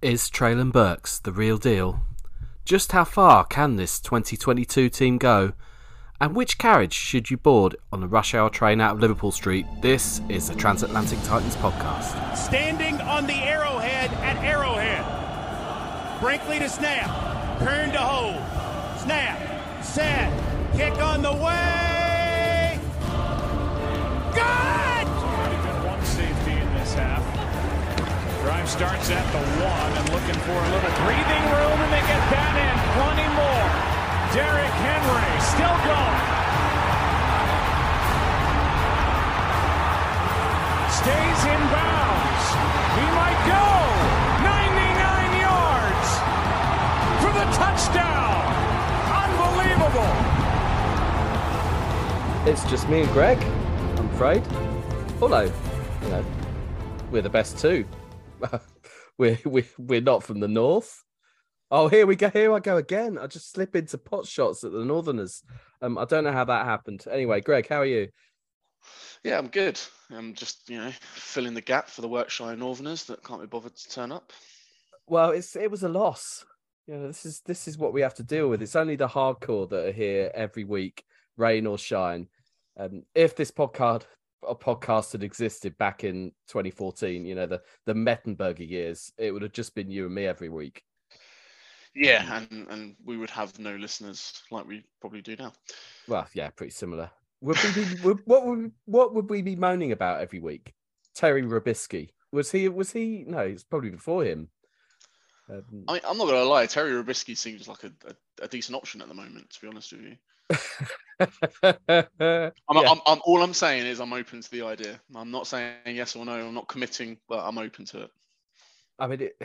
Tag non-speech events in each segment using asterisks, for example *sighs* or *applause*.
Is Treylon Burks the real deal? Just how far can this 2022 team go? And which carriage should you board on the rush hour train out of Liverpool Street? This is the Transatlantic Titans podcast. Standing on the arrowhead at Arrowhead. Brinkley to snap. Kern to hold. Snap. Set. Kick on the way. Good! Starts at the one and looking for a little breathing room, and they get that in. Plenty more. Derrick Henry still going. Stays in bounds. He might go. 99 yards for the touchdown. Unbelievable. It's just me and Greg, I'm afraid. Although, you know, we're the best too. *laughs* we're, we're, we're not from the north. Oh, here we go. Here I go again. I just slip into pot shots at the Northerners. Um, I don't know how that happened. Anyway, Greg, how are you? Yeah, I'm good. I'm just, you know, filling the gap for the Yorkshire Northerners that can't be bothered to turn up. Well, it's it was a loss. You know, this is this is what we have to deal with. It's only the hardcore that are here every week, rain or shine. Um, if this podcast a podcast had existed back in 2014, you know, the the Mettenberger years, it would have just been you and me every week. Yeah, and and we would have no listeners like we probably do now. Well, yeah, pretty similar. Would we be, would, what would what would we be moaning about every week? Terry Robiskie was he? Was he? No, it's probably before him. Um, I mean, I'm not gonna lie, Terry Robiskie seems like a, a, a decent option at the moment. To be honest with you, *laughs* I'm, yeah. I'm, I'm all I'm saying is I'm open to the idea. I'm not saying yes or no. I'm not committing, but I'm open to it. I mean, it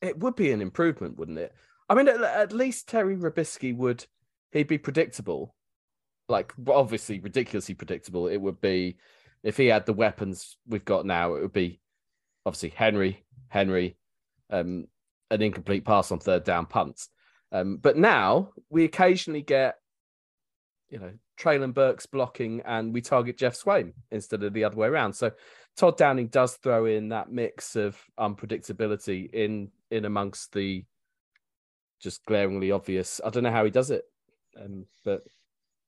it would be an improvement, wouldn't it? I mean, at, at least Terry Robiskie would he'd be predictable, like obviously ridiculously predictable. It would be if he had the weapons we've got now. It would be obviously Henry, Henry, um, an incomplete pass on third down punts. Um, but now we occasionally get, you know, Treylon Burks blocking and we target Geoff Swaim instead of the other way around. So Todd Downing does throw in that mix of unpredictability in in amongst the just glaringly obvious. I don't know how he does it, um, but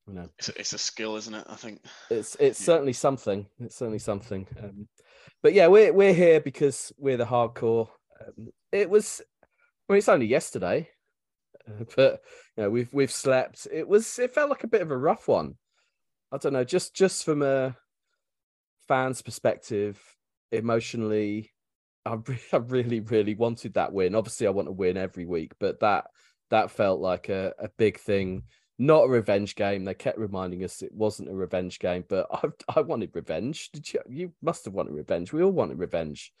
you know, It's a, it's a skill, isn't it? I think. it's it's Yeah. certainly something. It's certainly something. Um, but yeah, we're we're here because we're the hardcore. Um, it was, well, it's only yesterday, *laughs* but you know we've we've slept. It was it felt like a bit of a rough one. I don't know, just just from a fan's perspective, emotionally, I, re- *laughs* I really really wanted that win. Obviously, I want to win every week, but that that felt like a, a big thing not a revenge game. They kept reminding us it wasn't a revenge game, but *laughs* I, I wanted revenge. Did you? You must have wanted revenge. We all wanted revenge.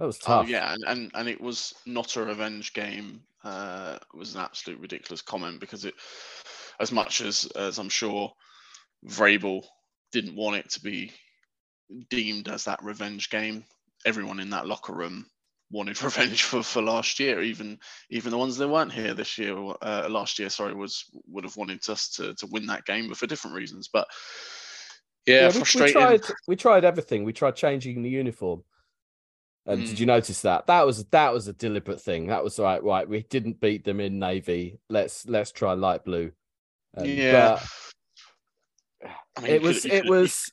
That was Oh tough. yeah, and, and and it was not a revenge game. Uh, it was an absolute ridiculous comment because it, as much as as I'm sure, Vrabel didn't want it to be deemed as that revenge game. Everyone in that locker room wanted *laughs* revenge for, for last year. Even even the ones that weren't here this year, uh, last year, sorry, was would have wanted us to to win that game, but for different reasons. But yeah, Yeah, we, we tried. We tried everything. We tried changing the uniform. And Mm. did you notice that? That was that was a deliberate thing. That was right. Right, we didn't beat them in navy. Let's let's try light blue. Um, yeah. I mean, it was. it was.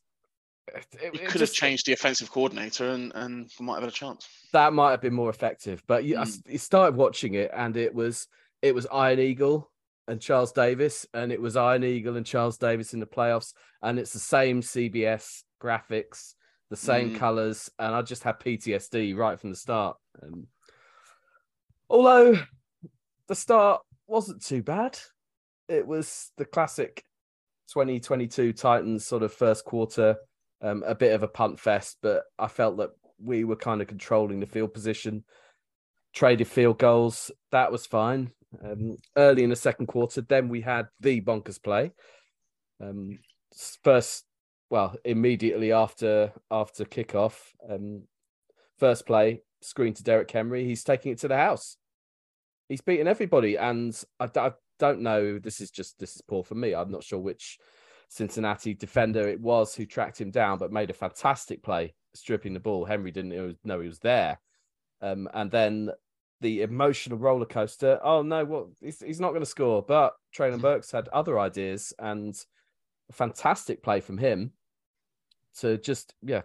It, could have changed the offensive coordinator, and and we might have had a chance. that might have been more effective. But you, I Mm. s- you started watching it, and it was it was Ian Eagle and Charles Davis, and it was Ian Eagle and Charles Davis in the playoffs, and it's the same CBS graphics, the same Mm. colors, and I just had PTSD right from the start. Um, although the start wasn't too bad, it was the classic 2022 Titans sort of first quarter um, a bit of a punt fest, but I felt that we were kind of controlling the field position, traded field goals. That was fine. Um, early in the second quarter, then we had the bonkers play. Um, first, well, immediately after after kickoff, um, first play screen to Derrick Henry. He's taking it to the house. He's beating everybody, and I don't know. This is just this is poor for me. I'm not sure which Cincinnati defender it was who tracked him down, but made a fantastic play stripping the ball. Henry didn't know he was there. Um, and then the emotional roller coaster. Oh no, what he's, he's not going to score. But Treylon Burks had other ideas and fantastic play from him to just yeah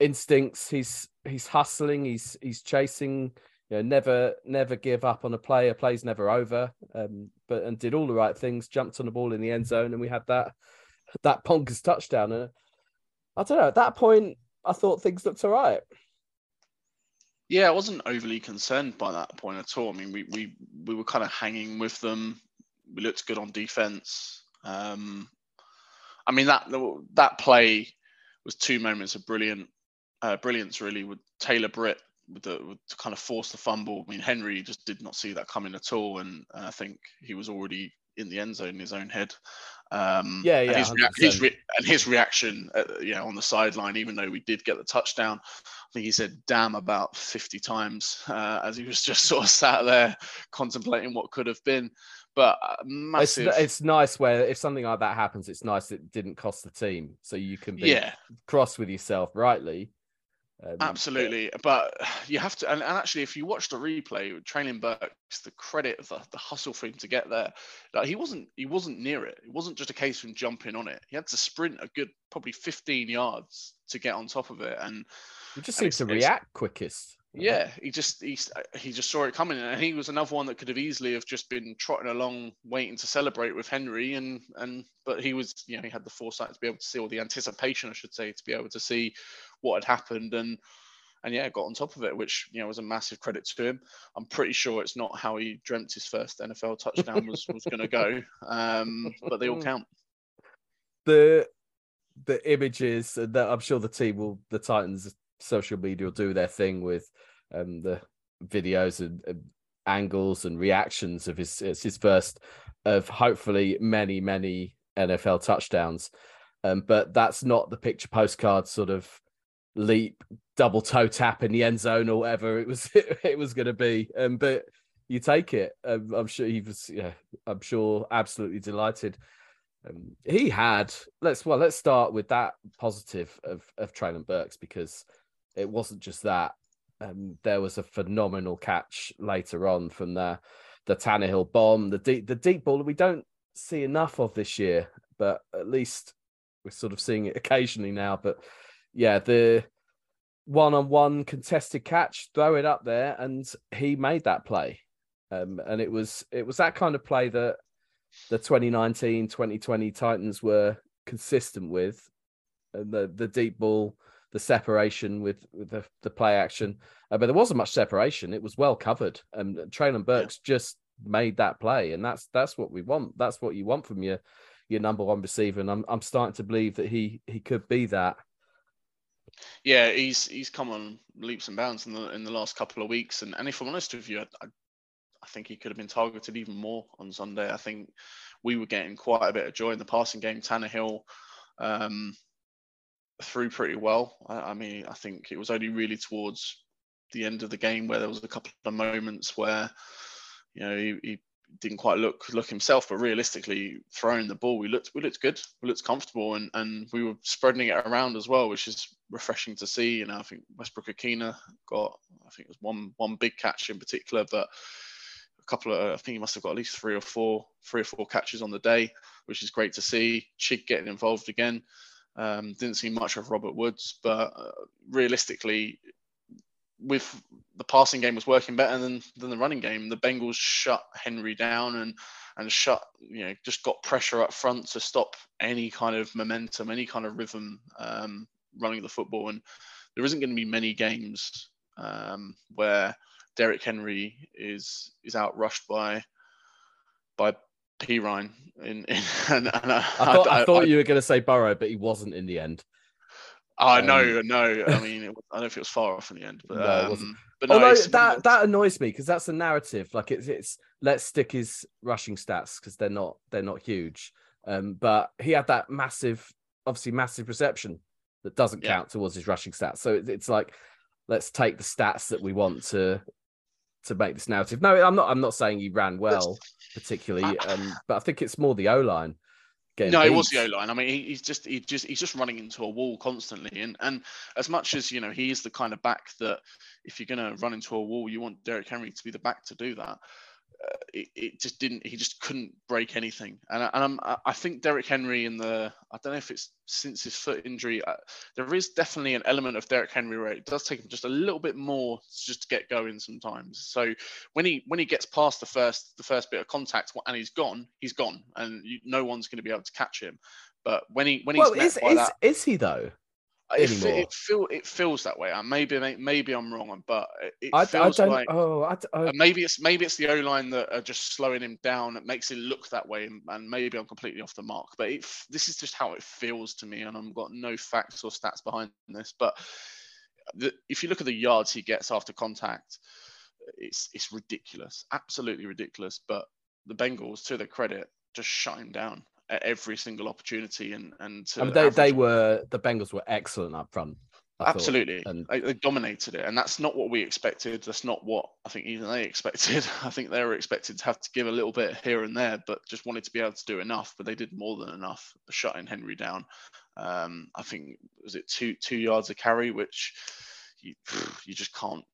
instincts. He's he's hustling. He's he's chasing. You know, never never give up on a play. A play's never over. Um, but and did all the right things. Jumped on the ball in the end zone, and we had that that bonkers touchdown. And I don't know. At that point, I thought things looked all right. Yeah, I wasn't overly concerned by that point at all. I mean, we we we were kind of hanging with them. We looked good on defense. Um, I mean that that play was two moments of brilliant uh, brilliance really with Taylor Britt with the with to kind of force the fumble. I mean Henry just did not see that coming at all, and I think he was already in the end zone in his own head. Um, yeah, yeah. And his, rea- his re- and his reaction, uh, you know, on the sideline, even though we did get the touchdown, I think he said "damn" about fifty times uh, as he was just *laughs* sort of sat there contemplating what could have been. But uh, massive. It's, it's, nice where if something like that happens, it's nice it didn't cost the team, so you can be yeah. cross with yourself rightly. Um, Absolutely, but you have to, and, and, actually, if you watch the replay, Treylon Burks, the credit of the, the hustle for him to get there, like he wasn't he wasn't near it. It wasn't just a case of him jumping on it. He had to sprint a good probably 15 yards to get on top of it, and he just seems to react quickest. Yeah, he just he, he just saw it coming, and he was another one that could have easily have just been trotting along, waiting to celebrate with Henry, and and but he was you know he had the foresight to be able to see, or the anticipation, I should say, to be able to see what had happened, and and yeah, got on top of it, which you know was a massive credit to him. I'm pretty sure it's not how he dreamt his first NFL touchdown was was going to go, um, but they all *laughs* count. The the images that I'm sure the team will, the Titans social media will do their thing with um, the videos and, angles and reactions of his it's his first of hopefully many many NFL touchdowns. Um, but that's not the picture postcard sort of leap double toe tap in the end zone or whatever it was it, *laughs* it was going to be. Um, but you take it. Um, I'm sure he was. Yeah, I'm sure absolutely delighted. Um, he had let's well let's start with that positive of of Treylon Burks because it wasn't just that. Um, there was a phenomenal catch later on from the the Tannehill bomb, the deep the deep ball we don't see enough of this year, but at least we're sort of seeing it occasionally now. But yeah, the one on one contested catch, throw it up there, and he made that play. Um, and it was it was that kind of play that the 2019 2020 Titans were consistent with, and the the deep ball the separation with, with the, the play action. Uh, but there wasn't much separation. It was well covered. And Treylon Burks yeah. just made that play. And that's that's what we want. That's what you want from your your number one receiver. And I'm I'm starting to believe that he he could be that. Yeah, he's he's come on leaps and bounds in the in the last couple of weeks. And, and if I'm honest with you, I, I, I think he could have been targeted even more on Sunday. I think we were getting quite a bit of joy in the passing game. Tannehill um, through pretty well. I, I, mean, I think it was only really towards the end of the game where there was a couple of moments where, you know, he, he didn't quite look look himself, but realistically, throwing the ball, we looked we looked good, we looked comfortable, and and we were spreading it around as well, which is refreshing to see. You know, I think Westbrook-Ikhine got, I think it was one one big catch in particular, but a couple of, I think he must have got at least three or four, three or four catches on the day, which is great to see. Chig getting involved again. Um, didn't see much of Robert Woods, but uh, realistically, with the passing game was working better than, than the running game. The Bengals shut Henry down and and shut you know just got pressure up front to stop any kind of momentum, any kind of rhythm um, running the football. And there isn't going to be many games um, where Derrick Henry is is outrushed by by Perine. In, in *laughs* and, and I, I, thought, I, I thought you were going to say Burrow, but he wasn't in the end. I um, know, no. I *laughs* mean, it, I don't know if it was far off in the end, but no, um, it wasn't. But no, Although that that annoys me because that's a narrative. Like it's it's let's stick his rushing stats because they're not they're not huge. Um, but he had that massive, obviously massive reception that doesn't count yeah. towards his rushing stats. So it, it's like let's take the stats that we want to to make this narrative. No, I'm not. I'm not saying he ran well particularly, um, but I think it's more the O line. No, beat. it was the O line. I mean, he, he's just he just he's just running into a wall constantly, and and as much as you know, he is the kind of back that if you're going to run into a wall, you want Derrick Henry to be the back to do that. Uh, it, it just didn't. He just couldn't break anything, and, I- and I'm, I- I think Derrick Henry in the I don't know if it's since his foot injury, uh, there is definitely an element of Derrick Henry where it does take him just a little bit more just to get going sometimes. So when he when he gets past the first the first bit of contact and he's gone, he's gone, and you, no one's going to be able to catch him. But when he when he's Well, met is by is, that, is he though? It, it feel it feels that way. And maybe maybe I'm wrong, but it, I, I feels don't. like. oh, I, I- maybe it's maybe it's the O line that are just slowing him down. It makes it look that way, and, and maybe I'm completely off the mark. But it, this is just how it feels to me, and I've got no facts or stats behind this. But the, if you look at the yards he gets after contact, it's it's ridiculous, absolutely ridiculous. But the Bengals, to their credit, just shut him down at every single opportunity, and and to I mean, they, they were the Bengals were excellent up front. I. Absolutely, And- they, they dominated it, and that's not what we expected. That's not what I think even they *laughs* expected. I think they were expected to have to give a little bit here and there, but just wanted to be able to do enough. But they did more than enough, shutting Henry down. Um, I think was it two two yards a carry, which you *sighs* you just can't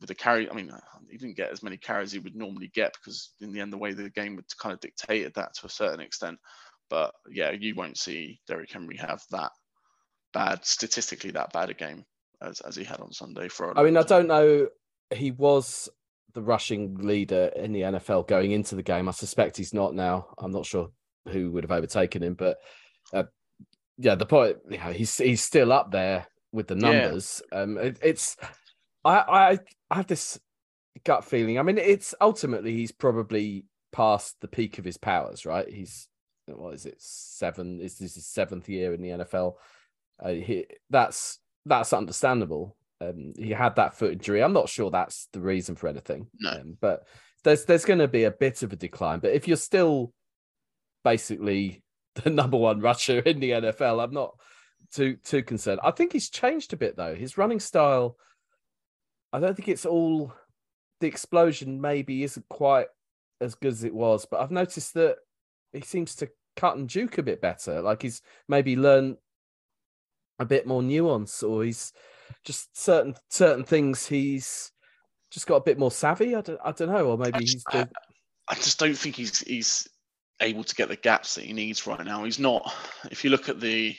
with the carry. I mean, he didn't get as many carries he would normally get because in the end, the way the game would kind of dictated that to a certain extent. But yeah, you won't see Derrick Henry have that bad statistically that bad a game as, as he had on Sunday for. I mean, I don't know. He was the rushing leader in the NFL going into the game. I suspect he's not now. I'm not sure who would have overtaken him, but uh, yeah, the point. You know, he's he's still up there with the Yeah. numbers. Um, it, it's I I I have this gut feeling. I mean, it's ultimately he's probably past the peak of his powers, right? He's what is it seven? Is this his seventh year in the NFL? Uh, he, that's that's understandable. Um, he had that foot injury. I'm not sure that's the reason for anything. No. Um, but there's there's going to be a bit of a decline. But if you're still basically *laughs* the number one rusher in the NFL, I'm not too too concerned. I think he's changed a bit though. His running style. I don't think it's all the explosion. Maybe isn't quite as good as it was, but I've noticed that he seems to cut and juke a bit better. Like he's maybe learned a bit more nuance, or he's just certain certain things he's just got a bit more savvy. I don't, I don't know, or maybe just- he's the, I just don't think he's he's able to get the gaps that he needs right now. He's not. If you look at the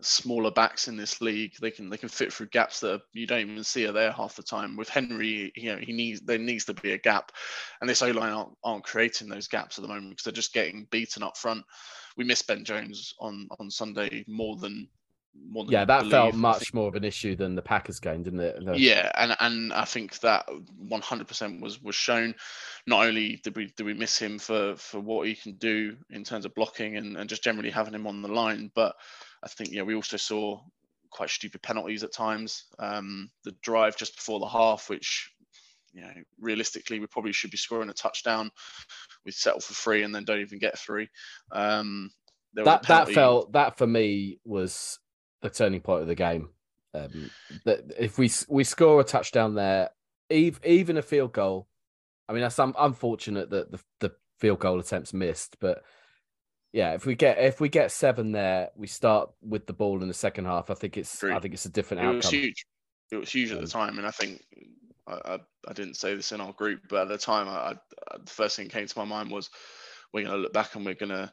smaller backs in this league, they can they can fit through gaps that you don't even see are there half the time. With Henry, you know, he needs there needs to be a gap, and this O line aren't, aren't creating those gaps at the moment because they're just getting beaten up front. We missed Ben Jones on on Sunday more than more than yeah, that felt believe. I much more of an issue than the Packers game, didn't it? The- Yeah, and and I think that 100% was was shown. Not only did we did we miss him for for what he can do in terms of blocking and, and just generally having him on the line, but I think yeah we also saw quite stupid penalties at times. Um, the drive just before the half, which you know realistically we probably should be scoring a touchdown. We settle for three and then don't even get three. Um, there that that felt that for me was the turning point of the game. Um, that if we we score a touchdown there, even a field goal, I mean that's un- unfortunate that the the field goal attempts missed, but yeah, if we get if we get seven there, we start with the ball in the second half. I think it's I think it's a different it was outcome. huge. It was huge at the Um, time, and I think I, I, I didn't say this in our group, but at the time, I, I, the first thing that came to my mind was we're going to look back and we're going to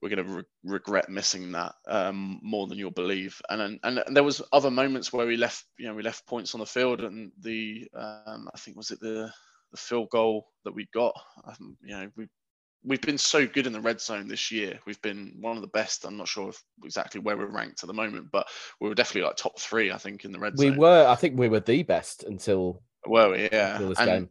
we're going to re- regret missing that um, more than you'll believe. And, and and there was other moments where we left you know we left points on the field, and the um, I think was it the the field goal that we got. Um, you know we. We've been so good in the red zone this year. We've been one of the best. I'm not sure if exactly where we're ranked at the moment, but we were definitely like top three, I think, in the red We zone. We were, I think, we were the best until, Were we? Yeah. until this And game.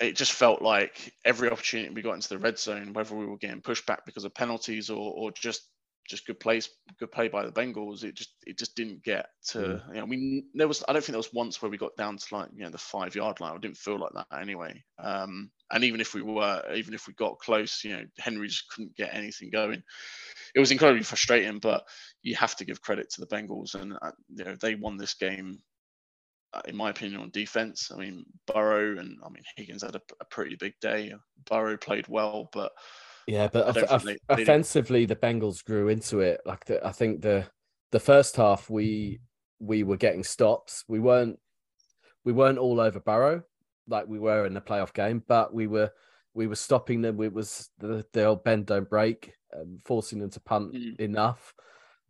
it just felt like every opportunity we got into the red zone, whether we were getting pushed back because of penalties or, or just just good plays, good play by the Bengals, it just it just didn't get to. Mm. You know, we there was I don't think there was once where we got down to like you know the five yard line. I didn't feel like that anyway. Um, and even if we were, even if we got close, you know, Henry just couldn't get anything going. It was incredibly frustrating, but you have to give credit to the Bengals, and uh, you know they won this game uh, in my opinion, on defense. I mean, Burrow and I mean Higgins had a, a pretty big day. Burrow played well, but Yeah, but off- off- offensively, the Bengals grew into it. Like the, I think the the first half, we we were getting stops. We weren't we weren't all over Burrow like we were in the playoff game, but we were we were stopping them. It was the the old bend don't break, um, forcing them to punt Mm. enough.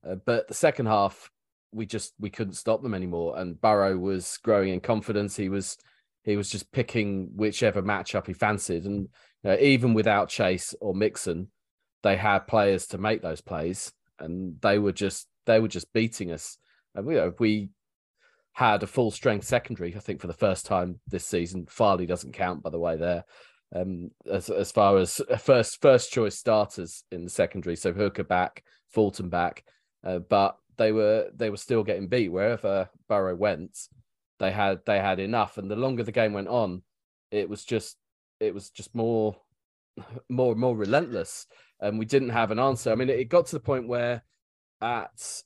Uh, but the second half, we just we couldn't stop them anymore. And Burrow was growing in confidence. He was he was just picking whichever matchup he fancied, and know, even without Chase or Mixon, they had players to make those plays, and they were just they were just beating us. And you know, we had a full strength secondary, I think, for the first time this season. Farley doesn't count, by the way, there. Um, as as far as first first choice starters in the secondary, so Hooker back, Fulton back, uh, but they were they were still getting beat wherever Burrow went. They had they had enough, and the longer the game went on, it was just it was just more more and more relentless, and we didn't have an answer. I mean, it, it got to the point where at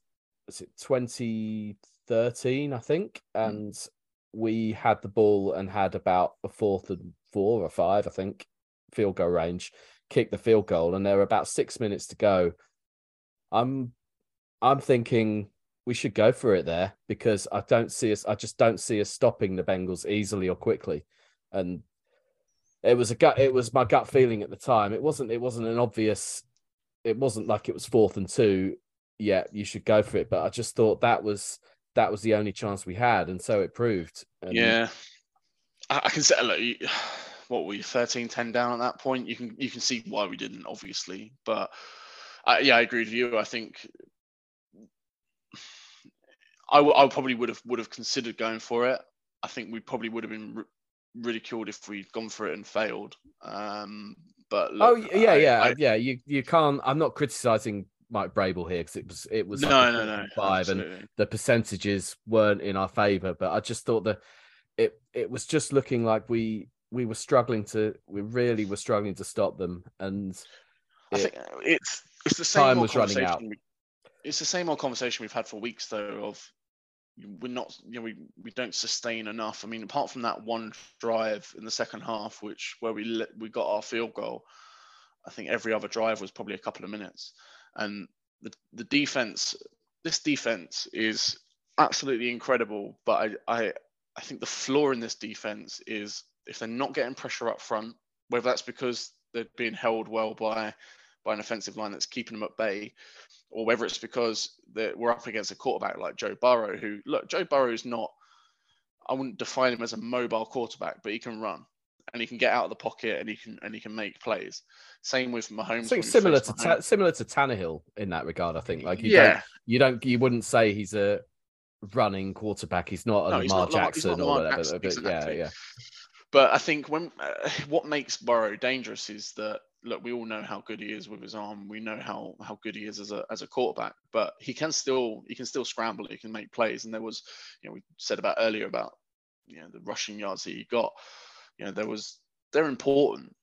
was it 2013, I think, mm. and we had the ball and had about a fourth and four or five, I think, field goal range, kick the field goal, and there were about six minutes to go. I'm I'm thinking we should go for it there because I don't see us I just don't see us stopping the Bengals easily or quickly. And it was a gut it was my gut feeling at the time. It wasn't it wasn't an obvious it wasn't like it was fourth and two. Yeah, you should go for it. But I just thought that was that was the only chance we had, and so it proved. And Yeah, I, I can say look, you- *sighs* what were you 13, 10 down at that point? You can you can see why we didn't, obviously, but uh, yeah, I agree with you. I think *sighs* I, w- I probably would have would have considered going for it. I think we probably would have been ridiculed if we'd gone for it and failed. Um, but Oh yeah, I- yeah, I- yeah. You you can't. I'm not criticizing Mike Vrabel here because it was it was no, like no, no, five and the percentages weren't in our favor. But I just thought that it it was just looking like we we were struggling to we really were struggling to stop them, and I think it's it's the same Time was running out. we- It's the same old conversation we've had for weeks, though. Of we're not, you know, we we don't sustain enough. I mean, apart from that one drive in the second half, which where we let, we got our field goal, I think every other drive was probably a couple of minutes, and the the defense, this defense is absolutely incredible. But I I I think the flaw in this defense is if they're not getting pressure up front, whether that's because they're being held well by by an offensive line that's keeping them at bay, or whether it's because that we're up against a quarterback like Joe Burrow, who look, Joe Burrow is not. I wouldn't define him as a mobile quarterback, but he can run and he can get out of the pocket and he can and he can make plays. Same with Mahomes. I think similar to. Ta- similar to Tannehill in that regard. I think like you yeah, don't you don't you wouldn't say he's a running quarterback. He's not a No, Lamar not Jackson not or whatever. Jackson, but yeah, yeah. But I think when uh, what makes Burrow dangerous is that look, we all know how good he is with his arm. We know how how good he is as a as a quarterback. But he can still he can still scramble. He can make plays. And there was, you know, we said about earlier about you know the rushing yards that he got. You know, there was they're important.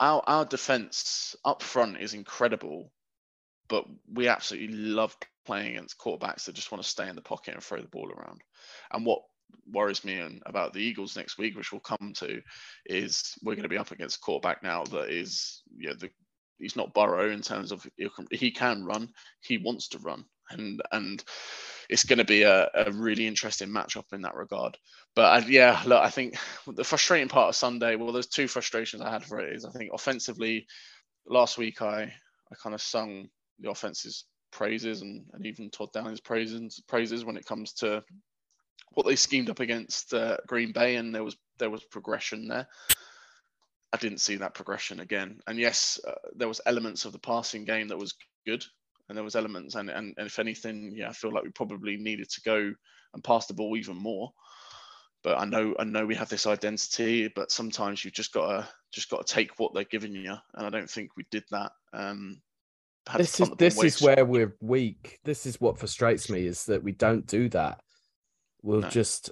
Our our defense up front is incredible, but we absolutely love playing against quarterbacks that just want to stay in the pocket and throw the ball around. And what worries me and about the Eagles next week, which we'll come to, is we're going to be up against a quarterback now that is, you know, the, he's not Burrow in terms of he can- run, he wants to run, and and it's going to be a, a really interesting matchup in that regard. But I, yeah, look, I think the frustrating part of Sunday, well, there's two frustrations I had for it. Is I think offensively, last week I I kind of sung the offense's praises and, and even Todd Downing's praises praises when it comes to what they schemed up against uh, Green Bay, and there was there was progression there. I didn't see that progression again. And yes, uh, there was elements of the passing game that was good, and there was elements, and, and and if anything, yeah, I feel like we probably needed to go and pass the ball even more. But I know I know we have this identity, but sometimes you've just got to just got to take what they're giving you, and I don't think we did that. Um, This is punt the ball this is where we're weak. This is what frustrates me is that we don't do that. We'll No. just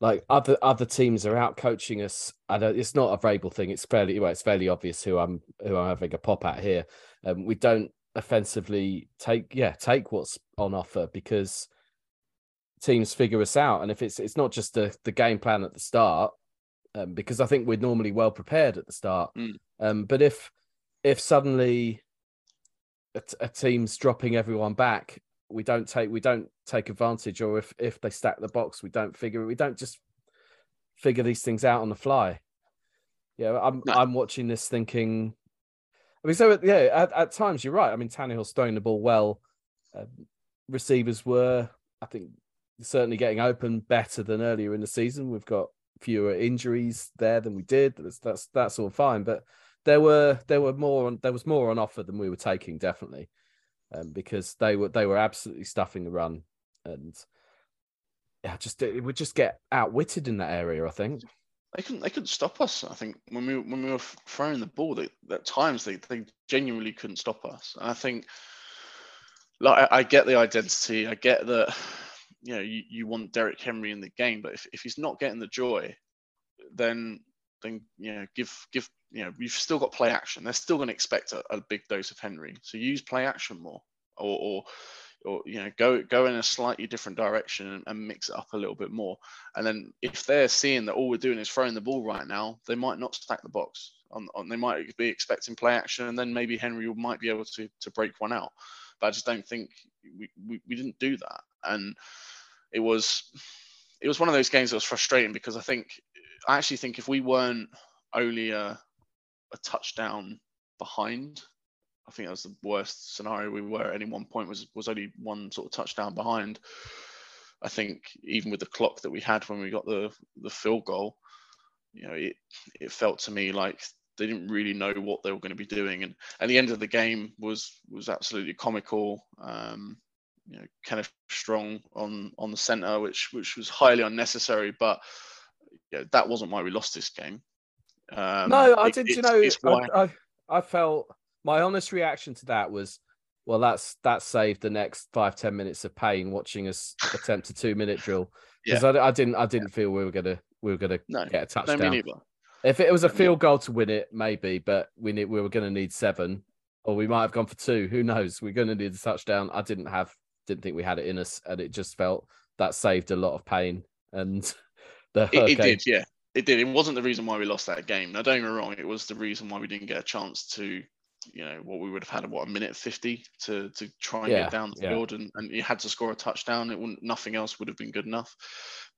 like other other teams are out coaching us. I don't. It's not a Vrabel thing. It's fairly well. It's fairly obvious who I'm who I'm having a pop at here. Um, we don't offensively take yeah take what's on offer because teams figure us out. And if it's it's not just the the game plan at the start, um, because I think we're normally well prepared at the start. Mm. Um, but if if suddenly a, a team's dropping everyone back, we don't take we don't take advantage, or if if they stack the box, we don't figure we don't just figure these things out on the fly. Yeah, I'm No. I'm watching this thinking. I mean, so yeah, at, at times you're right. I mean, Tannehill's throwing the ball well. Um, receivers were, I think, certainly getting open better than earlier in the season. We've got fewer injuries there than we did. That's that's that's all fine, but there were there were more on there was more on offer than we were taking definitely, um, because they were they were absolutely stuffing the run, and yeah, just it would just get outwitted in that area. I think. They couldn't. They couldn't stop us. I think when we when we were throwing the ball, they, at times they, they genuinely couldn't stop us. And I think, like I, I get the identity. I get that. You know, you, you want Derrick Henry in the game, but if, if he's not getting the joy, then then you know give give you know you've still got play action. They're still going to expect a, a big dose of Henry. So use play action more, or or or you know go go in a slightly different direction and, mix it up a little bit more. And then if they're seeing that all we're doing is throwing the ball right now, they might not stack the box. On, on they might be expecting play action, and then maybe Henry might be able to to break one out. But I just don't think we, we, we didn't do that. And it was it was one of those games that was frustrating because I think I actually think if we weren't only a, a touchdown behind, I think that was the worst scenario we were at any one point was was only one sort of touchdown behind. I think even with the clock that we had when we got the the field goal, you know, it it felt to me like they didn't really know what they were going to be doing, and at the end of the game was was absolutely comical. Um, you know, Kevin Strong on on the center, which which was highly unnecessary, but yeah, that wasn't why we lost this game. Um, no, I it- did. You know, why- I, I I felt my honest reaction to that was, well, that's that saved the next five ten minutes of pain watching us attempt a two minute drill *laughs* because I, I didn't I didn't feel we were gonna we were gonna No, get a no, touchdown. me. If it was a field goal to win it, maybe, but we need we were going to need seven, or we might have gone for two. Who knows? We're going to need a touchdown. I didn't have, didn't think we had it in us, and it just felt that saved a lot of pain. And the It, it did, yeah, it did. It wasn't the reason why we lost that game. Now, don't get me wrong, it was the reason why we didn't get a chance to, you know, what we would have had what a minute fifty to to try and Yeah, get down the yeah. field, and and you had to score a touchdown. It wouldn't, nothing else would have been good enough.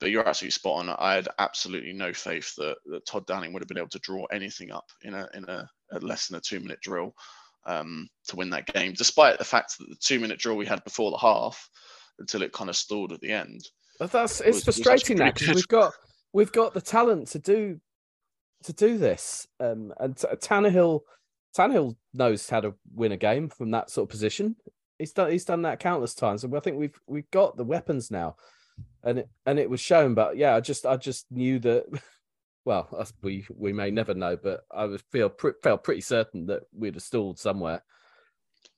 But you're absolutely spot on. I had absolutely no faith that, that Todd Downing would have been able to draw anything up in a in a, a less than a two minute drill um, to win that game, despite the fact that the two minute drill we had before the half until it kind of stalled at the end. But that's it's was frustrating now because we've got we've got the talent to do to do this. Um, and T- Tannehill Tannehill knows how to win a game from that sort of position. He's done he's done that countless times, and I think we've we've got the weapons now, and it and it was shown. But yeah, I just I just knew that. *laughs* Well, us- we we may never know, but I was feel felt pretty certain that we'd have stalled somewhere.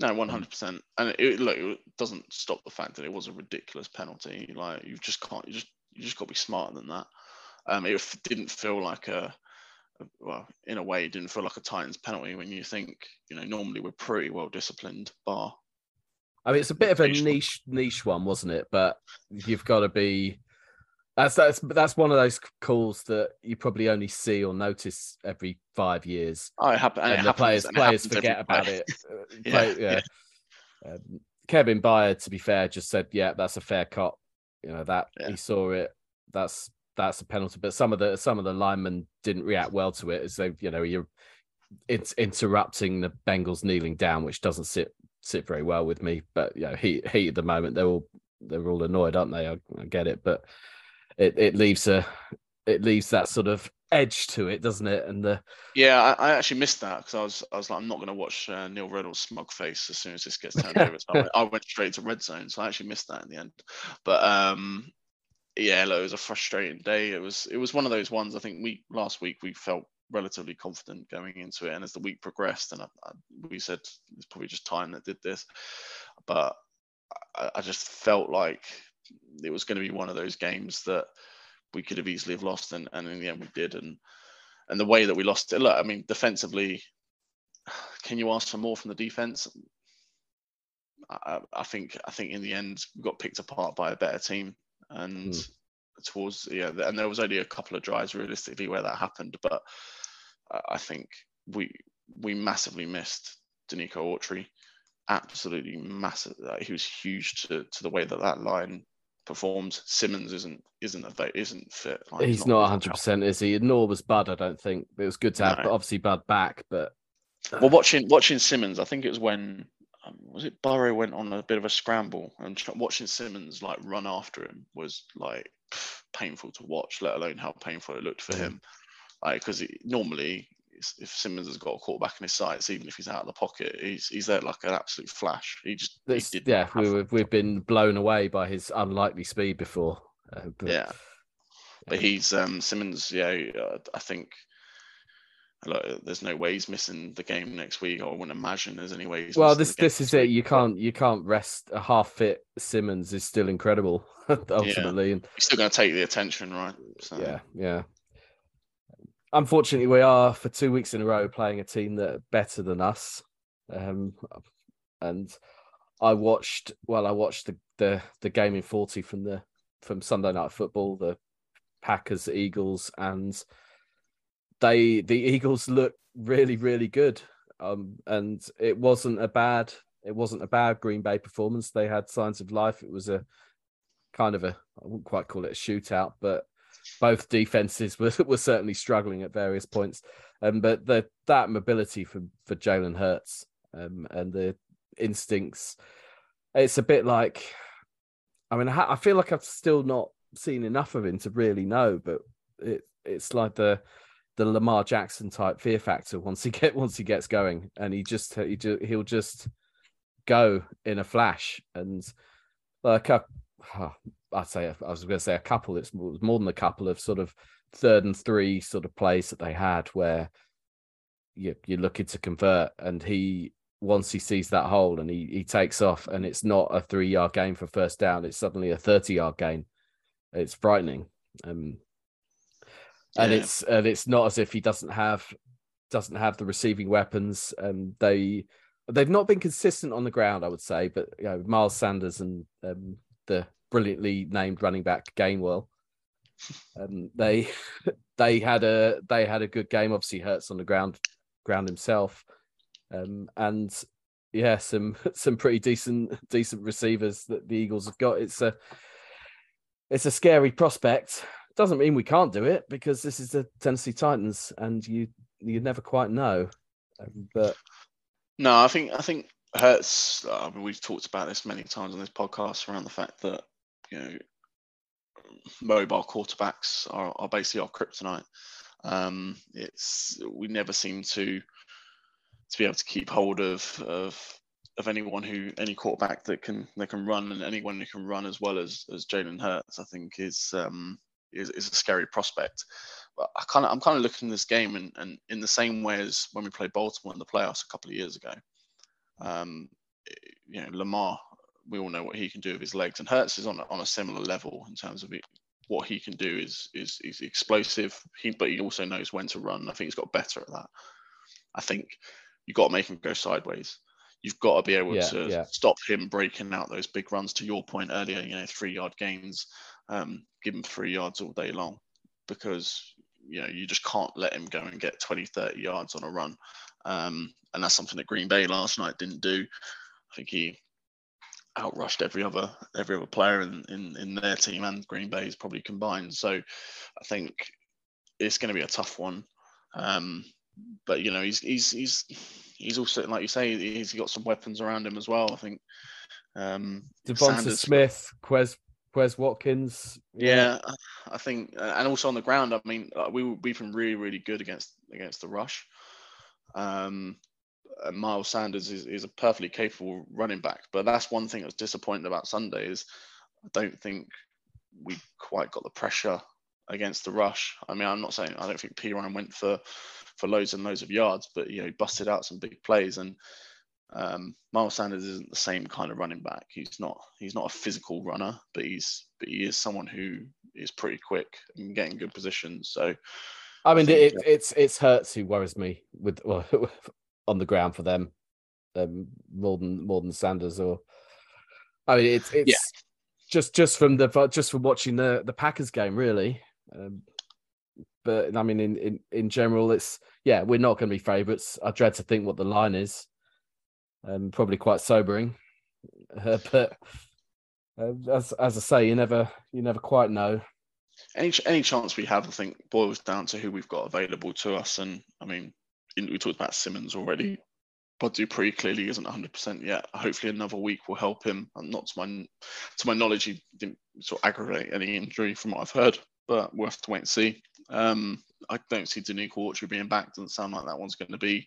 No, one hundred percent. And it, look, it doesn't stop the fact that it was a ridiculous penalty. Like you just can't, you just you just got to be smarter than that. Um, it didn't feel like a, a- well, in a way, it didn't feel like a Titans penalty when you think, you know, normally we're pretty well disciplined, bar. I mean, it's a bit of a niche niche one, wasn't it? But you've got to be. That's that's that's one of those calls that you probably only see or notice every five years, Oh, it happened. And, the happens, players and players forget about play. it. *laughs* Uh, Yeah, play- yeah. Um, Kevin Byard, to be fair, just said, "Yeah, that's a fair cop." You know that Yeah. he saw it. That's that's a penalty. But some of the some of the linemen didn't react well to it, as they, you know, you're it's interrupting the Bengals kneeling down, which doesn't sit sit very well with me. But you know, he he at the moment they're all they're all annoyed, aren't they? I, I get it, but it it leaves a it leaves that sort of edge to it, doesn't it? And the Yeah, I, I actually missed that because I was I was like, I'm not going to watch uh, Neil Riddle's smug face as soon as this gets turned over. So I went, I went straight to red zone, so I actually missed that in the end. But um, yeah, look, it was a frustrating day. It was it was one of those ones. I think we last week we felt relatively confident going into it, and as the week progressed, and I, we said it's probably just time that did this, but I just felt like it was going to be one of those games that we could have easily have lost, and, and in the end we did, and and the way that we lost it. Look, I mean, defensively, can you ask for more from the defense? I, I think I think in the end we got picked apart by a better team, and hmm. towards yeah, and there was only a couple of drives realistically where that happened, but I- think we we massively missed Denico Autry. Absolutely massive. He was huge to, to the way that that line performed. Simmons isn't isn't a, isn't fit. Like, he's, not 100, percent is he? Nor was Bud. I don't think it was good to have, no. obviously Bud back. But well, watching watching Simmons, I think it was when um, was it Burrow went on a bit of a scramble and watching Simmons like run after him was like painful to watch. Let alone how painful it looked for him. Like because normally if Simmons has got a quarterback in his sights, even if he's out of the pocket, he's he's there like an absolute flash. He just he yeah, we, have we've been blown away by his unlikely speed before. Uh, but, yeah, but he's um, Simmons. Yeah, uh, I think. There's no way he's missing the game next week. I wouldn't imagine there's any way. well, this this is it. You can't you can't rest a half fit Simmons is still incredible *laughs* ultimately, yeah. and he's still going to take the attention, right? So. Yeah, yeah unfortunately, we are for two weeks in a row playing a team that are better than us. Um, and I watched well, I watched the, the the game in forty from the from Sunday night football, the Packers Eagles, and they the Eagles looked really really good. Um, and it wasn't a bad it wasn't a bad Green Bay performance. They had signs of life. It was a kind of a I wouldn't quite call it a shootout, but both defenses *laughs* were, were certainly struggling at various points. Um, but the that mobility for for Jalen Hurts um, and the instincts, it's a bit like, I mean, I, I feel like I've still not seen enough of him to really know, but it it's like the the Lamar Jackson type fear factor once he *laughs* get once he gets going, and he just he he'll just go in a flash, and like *sighs* a, I'd say I was going to say a couple. It's more than a couple of sort of third and three sort of plays that they had where you, you're looking to convert, and he once he sees that hole and he he takes off, and it's not a three yard gain for first down. It's suddenly a thirty yard gain. It's frightening. Um, and yeah. it's and it's not as if he doesn't have doesn't have the receiving weapons. Um, they they've not been consistent on the ground, I would say, but you know, Miles Sanders and um, the brilliantly named running back Gainwell. Um, they *laughs* they had a they had a good game. Obviously, Hurts on the ground ground himself, um, and yeah, some *laughs* some pretty decent decent receivers that the Eagles have got. It's a it's a scary prospect. Doesn't mean we can't do it because this is the Tennessee Titans, and you you never quite know. Um, but no, I think I think Hurts. We've talked about this many times on this podcast around the fact that you know, mobile quarterbacks are, are basically our kryptonite. Um, it's we never seem to to be able to keep hold of of of anyone who any quarterback that can that can run and anyone who can run as well as as Jalen Hurts, I think is um, is, is a scary prospect. But I kind of I'm kind of looking at this game and, and in the same way as when we played Baltimore in the playoffs a couple of years ago. Um, you know, Lamar we all know what he can do with his legs, and Hurts is on on a similar level in terms of it, what he can do is is is explosive. He but he also knows when to run. I think he's got better at that. I think you've got to make him go sideways. You've got to be able yeah, to yeah. stop him breaking out those big runs. To your point earlier, you know, three yard gains, um, give him three yards all day long, because you know you just can't let him go and get 20, 30 yards on a run. Um, and that's something that Green Bay last night didn't do. I think he outrushed every other every other player in, in, in their team and Green Bay's probably combined. So I think it's going to be a tough one. Um, but you know he's he's he's he's also like you say he's got some weapons around him as well. I think um, Devonta Smith, Quez Quez Watkins. Yeah, yeah I think, and also on the ground. I mean, we we've been really really good against against the rush. Um, Miles Sanders is, is a perfectly capable running back. But that's one thing that's disappointing about Sunday is I don't think we quite got the pressure against the rush. I mean, I'm not saying I don't think Perine went for for loads and loads of yards, but you know, he busted out some big plays and um, Miles Sanders isn't the same kind of running back. He's not he's not a physical runner, but he's but he is someone who is pretty quick and getting good positions. So I mean, I think, it, it's it's Hurts who worries me with well, *laughs* on the ground for them, um, more than more than Sanders or. I mean, it's it's yeah. just just from the just from watching the the Packers game, really. Um, but I mean, in in in general, it's yeah, we're not going to be favourites. I dread to think what the line is. Um, probably quite sobering, uh, *laughs* but uh, as as I say, you never you never quite know. Any any chance we have, I think, boils down to who we've got available to us. And I mean, in, we talked about Simmons already. But Dupree clearly isn't 100% yet. Hopefully, another week will help him. And not to my to my knowledge, he didn't sort of aggravate any injury from what I've heard. But we'll have to wait and see. Um, I don't see Denico Autry being back. Doesn't sound like that one's going to be.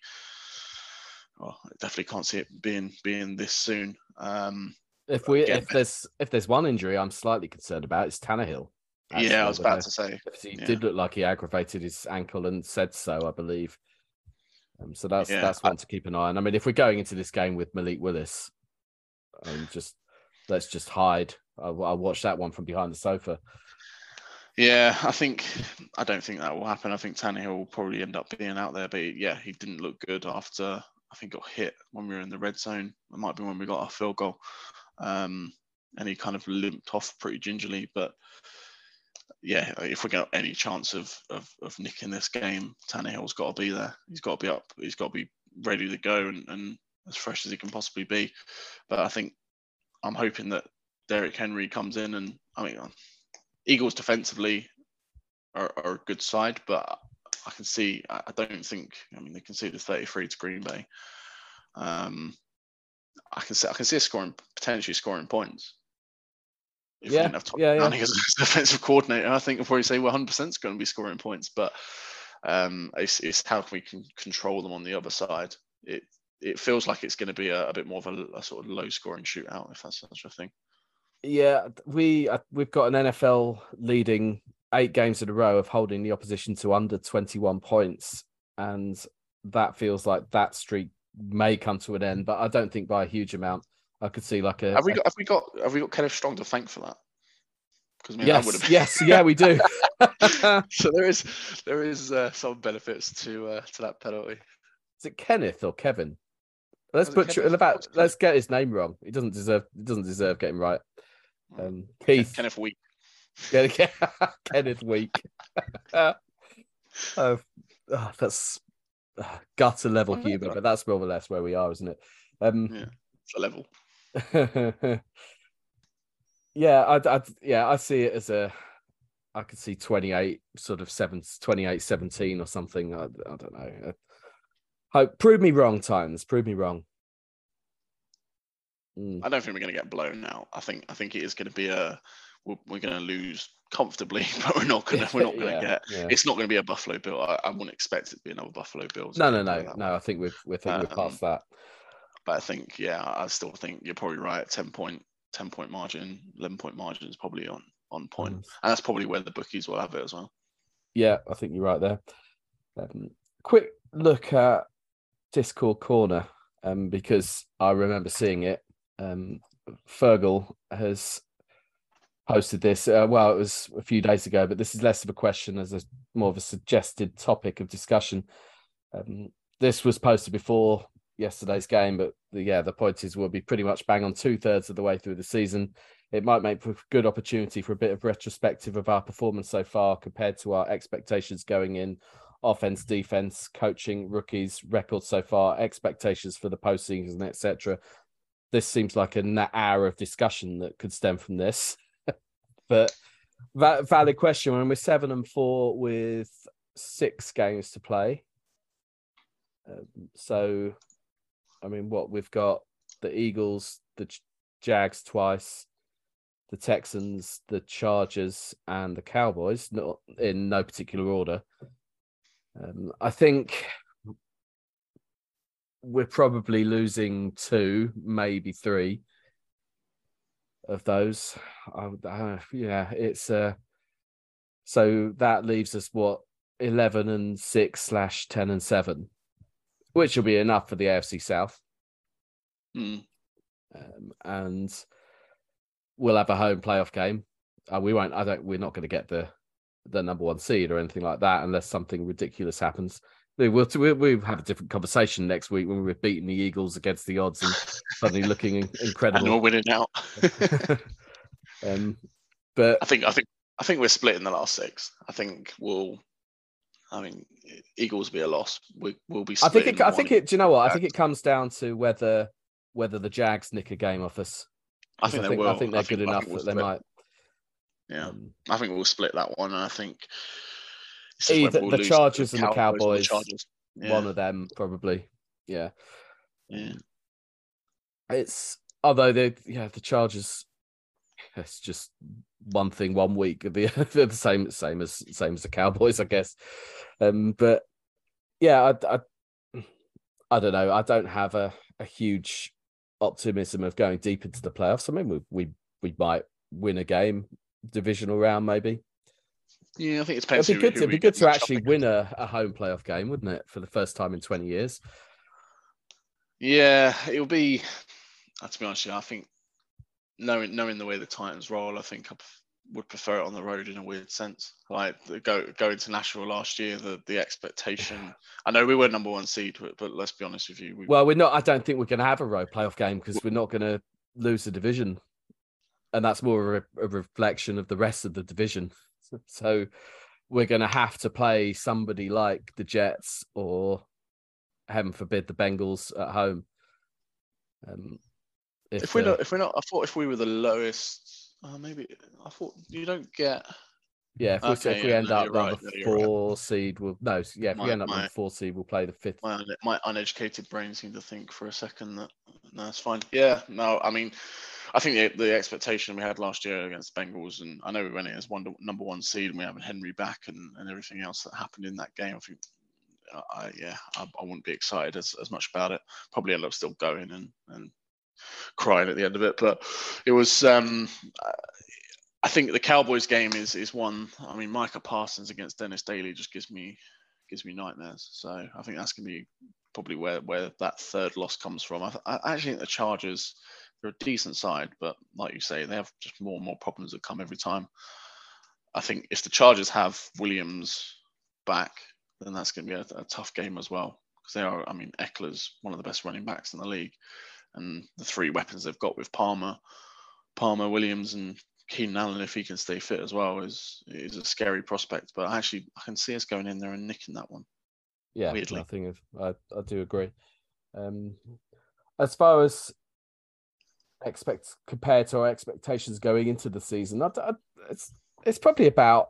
Well, I definitely can't see it being being this soon. Um, if we if there's if there's one injury I'm slightly concerned about, it's Tannehill. Actually, yeah, I was about to say. He yeah. did look like he aggravated his ankle and said so, I believe. Um, so that's yeah, that's one to keep an eye on. I mean, if we're going into this game with Malik Willis, um, just let's just hide. I'll, I'll watch that one from behind the sofa. Yeah, I think I don't think that will happen. I think Tannehill will probably end up being out there, but yeah, he didn't look good after I think got hit when we were in the red zone. It might be when we got our field goal, um, and he kind of limped off pretty gingerly. But yeah, if we get any chance of, of, of nicking this game, Tannehill's got to be there. He's got to be up. He's got to be ready to go and, and as fresh as he can possibly be. But I think I'm hoping that Derrick Henry comes in and I mean, Eagles defensively are, are a good side, but I can see. I don't think. I mean, they can see the 33 to Green Bay. Um, I can see. I can see scoring potentially scoring points if yeah, we didn't have Todd yeah, yeah. as a *laughs* defensive coordinator, I think I'll probably say well, 100% is going to be scoring points, but um, it's, it's, how we can control them on the other side. It it feels like it's going to be a, a bit more of a, a, sort of low scoring shootout, if that's such a thing. Yeah, we uh, we've got an NFL leading eight games in a row of holding the opposition to under 21 points, and that feels like that streak may come to an end, but I don't think by a huge amount. I could see like a. Have we got? Have we got? Have we got Kenneth Strong to thank for that? Because yes, yes, yeah, we do. *laughs* *laughs* so there is there is uh, some benefits to uh, to that penalty. Is it Kenneth or Kevin? Let's put about. Let's get his name wrong. He doesn't deserve. He doesn't deserve getting right. Hmm. Um, Keith Kenneth Week. *laughs* Kenneth Week. oh, oh, that's uh, gutter level humour, but that's more or less where we are, isn't it? Um, yeah, it's a level. *laughs* yeah, I, I, yeah, I see it as a. I could see 28, sort of seven, 28, 17 or something. I, I don't know. hope prove me wrong, times. Prove me wrong. Mm. I don't think we're going to get blown out. I think I think it is going to be a we're, we're going to lose comfortably, *laughs* but we're not going to we're not going to yeah, get. Yeah. It's not going to be a Buffalo Bill. I, I wouldn't expect it to be another Buffalo Bill. No, no, no, no. I think we've we think um, we're past that. But I think, yeah, I still think you're probably right. Ten point, ten point margin, eleven point margin is probably on on point, mm. and that's probably where the bookies will have it as well. Yeah, I think you're right there. Um, quick look at Discord corner, um, because I remember seeing it. Um, Fergal has posted this. Uh, well, it was a few days ago, but this is less of a question as a more of a suggested topic of discussion. Um, this was posted before yesterday's game, but the, yeah, the point is we'll be pretty much bang on two thirds of the way through the season. It might make for a good opportunity for a bit of retrospective of our performance so far compared to our expectations going in. Offense, defense, coaching, rookies, records so far, expectations for the postseason, etc. This seems like an hour of discussion that could stem from this, *laughs* but valid question. When we're seven and four with six games to play, um, so I mean, what we've got the Eagles, the Jags twice, the Texans, the Chargers, and the Cowboys, not in no particular order. Um, I think we're probably losing two, maybe three of those. Uh, yeah, it's uh, so that leaves us what eleven and six slash ten and seven which will be enough for the AFC South. Mm. Um, and we'll have a home playoff game. Uh, we won't. I don't. We're not going to get the the number one seed or anything like that unless something ridiculous happens. We'll, we'll, we'll have a different conversation next week when we're beating the Eagles against the odds and suddenly looking *laughs* incredible. And we're winning out. *laughs* *laughs* um, but I think I think I think we're split in the last six. I think we'll I mean, Eagles will be a loss. We will be. I think it. I think it. Do you know what? I think it comes down to whether whether the Jags nick a game off us. I think I they think, will. I think they're good I enough we'll that they might. Yeah, um, I think we'll split that one, and I think Either we'll the Chargers and the Cowboys, Chargers. Yeah, One of them probably. Yeah. yeah. It's although the yeah the Chargers. It's just one thing one week. *laughs* The the same same as same as the Cowboys, I guess. Um, but yeah, I, I I don't know. I don't have a, a huge optimism of going deep into the playoffs. I mean, we we we might win a game, divisional round maybe. Yeah, I think it's It'd be good. It'd be good to actually win a, a home playoff game, wouldn't it, for the first time in twenty years? Yeah, it'll be. uh, To be honest, you, I think knowing knowing the way the Titans roll, I think I would prefer it on the road in a weird sense. Like go going to Nashville last year, the the expectation. I know we were number one seed, but, but let's be honest with you, we, Well, we're not. I don't think we're going to have a road playoff game because we're not going to lose the division, and that's more a, a reflection of the rest of the division. *laughs* So we're going to have to play somebody like the Jets or, heaven forbid, the Bengals at home. Um, if we're uh, not, if we're not, I thought if we were the lowest, uh, maybe I thought you don't get. yeah, if we, okay, if we yeah, end no, up you're right, the right. four seed, we'll no, yeah, if we end up my- the four seed, we'll play the fifth. My, my uneducated brain seemed to think for a second that no, that's fine. Yeah, no, I mean, I think the, the expectation we had last year against Bengals, and I know we went in as one number one seed, and we having Henry back and, and everything else that happened in that game. I think, uh, I yeah, I, I wouldn't be excited as, as much about it. Probably end up still going and and crying at the end of it, but it was. um I think the Cowboys game is is one. I mean, Micah Parsons against Dennis Daley just gives me gives me nightmares. So I think that's gonna be probably where where that third loss comes from. I, I actually think the Chargers they're a decent side, but like you say, they have just more and more problems that come every time. I think if the Chargers have Williams back, then that's going to be a, a tough game as well because they are. I mean, Ekeler's one of the best running backs in the league, and the three weapons they've got with Palmer, Palmer, Williams, and Keenan Allen, if he can stay fit as well, is is a scary prospect. But actually, I can see us going in there and nicking that one. Yeah, weirdly. nothing of I, I do agree. Um, as far as expect compared to our expectations going into the season, I, I- it's it's probably about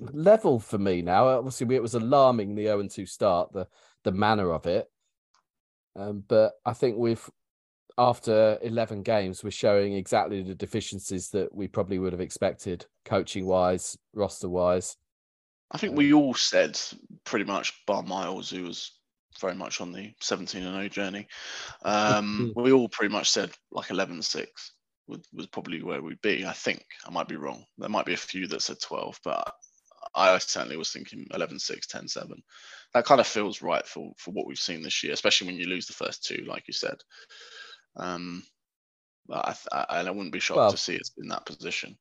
level for me now. Obviously, it was alarming the 0 and 2 start, the the manner of it. Um, but I think we've after 11 games, we're showing exactly the deficiencies that we probably would have expected, coaching wise, roster wise. I think Um, we all said pretty much, bar Miles, who was very much on the 17 and 0 journey. Um, *laughs* we all pretty much said like 11 6 was, was probably where we'd be. I think I might be wrong. There might be a few that said 12, but I certainly was thinking 11 6, 10 7. That kind of feels right for, for what we've seen this year, especially when you lose the first two, like you said. Um, but I, I, and I wouldn't be shocked Well- to see us in that position.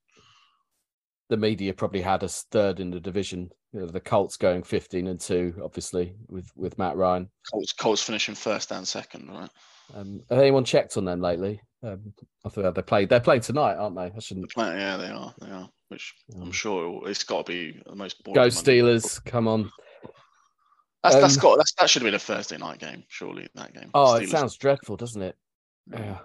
the media probably had us third in the division. You know, the Colts going 15 and 2, obviously, with, with Matt Ryan. Colts, Colts finishing first and second, right? Um, have anyone checked on them lately? Um, I thought they played. They're playing tonight, aren't they? I shouldn't plan, yeah, they are. They are. Which I'm Mm. sure it's got to be the most boring. go Steelers. Come on. That's, that's Um, got that's, that should have been a Thursday night game, surely. That game. Oh, it sounds dreadful, doesn't it? Yeah. Yeah.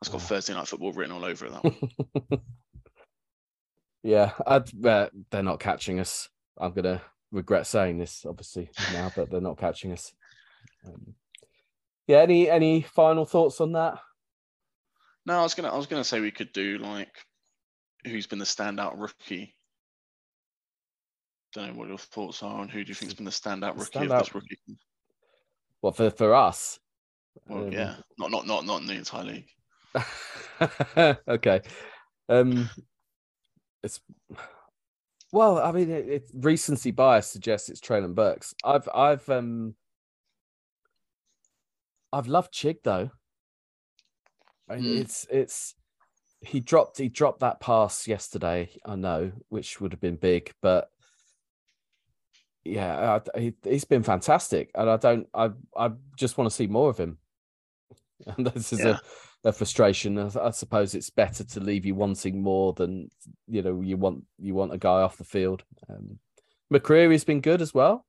That's got Oh. Thursday night football written all over it. That one. *laughs* yeah, I'd, uh, they're not catching us. I'm gonna regret saying this, obviously now, but they're not catching us. Um, yeah. Any any final thoughts on that? no, I was gonna I was gonna say we could do like who's been the standout rookie. Don't know what your thoughts are on who do you think's been the standout rookie of Standout- this rookie? What for for us? Well, Um, yeah, not not not not in the entire league. *laughs* okay. Um, it's well, I mean, it, it, recency bias suggests it's Treylon Burks. I've, I've, um, I've loved Chig though. I mean, Mm. It's, it's. He dropped, he dropped that pass yesterday. I know, which would have been big, but yeah, I, he, he's been fantastic, and I don't, I, I just want to see more of him. And *laughs* this is Yeah. a, a frustration. I, I suppose it's better to leave you wanting more than you know you want. You want a guy off the field. Um, McCreary's been good as well.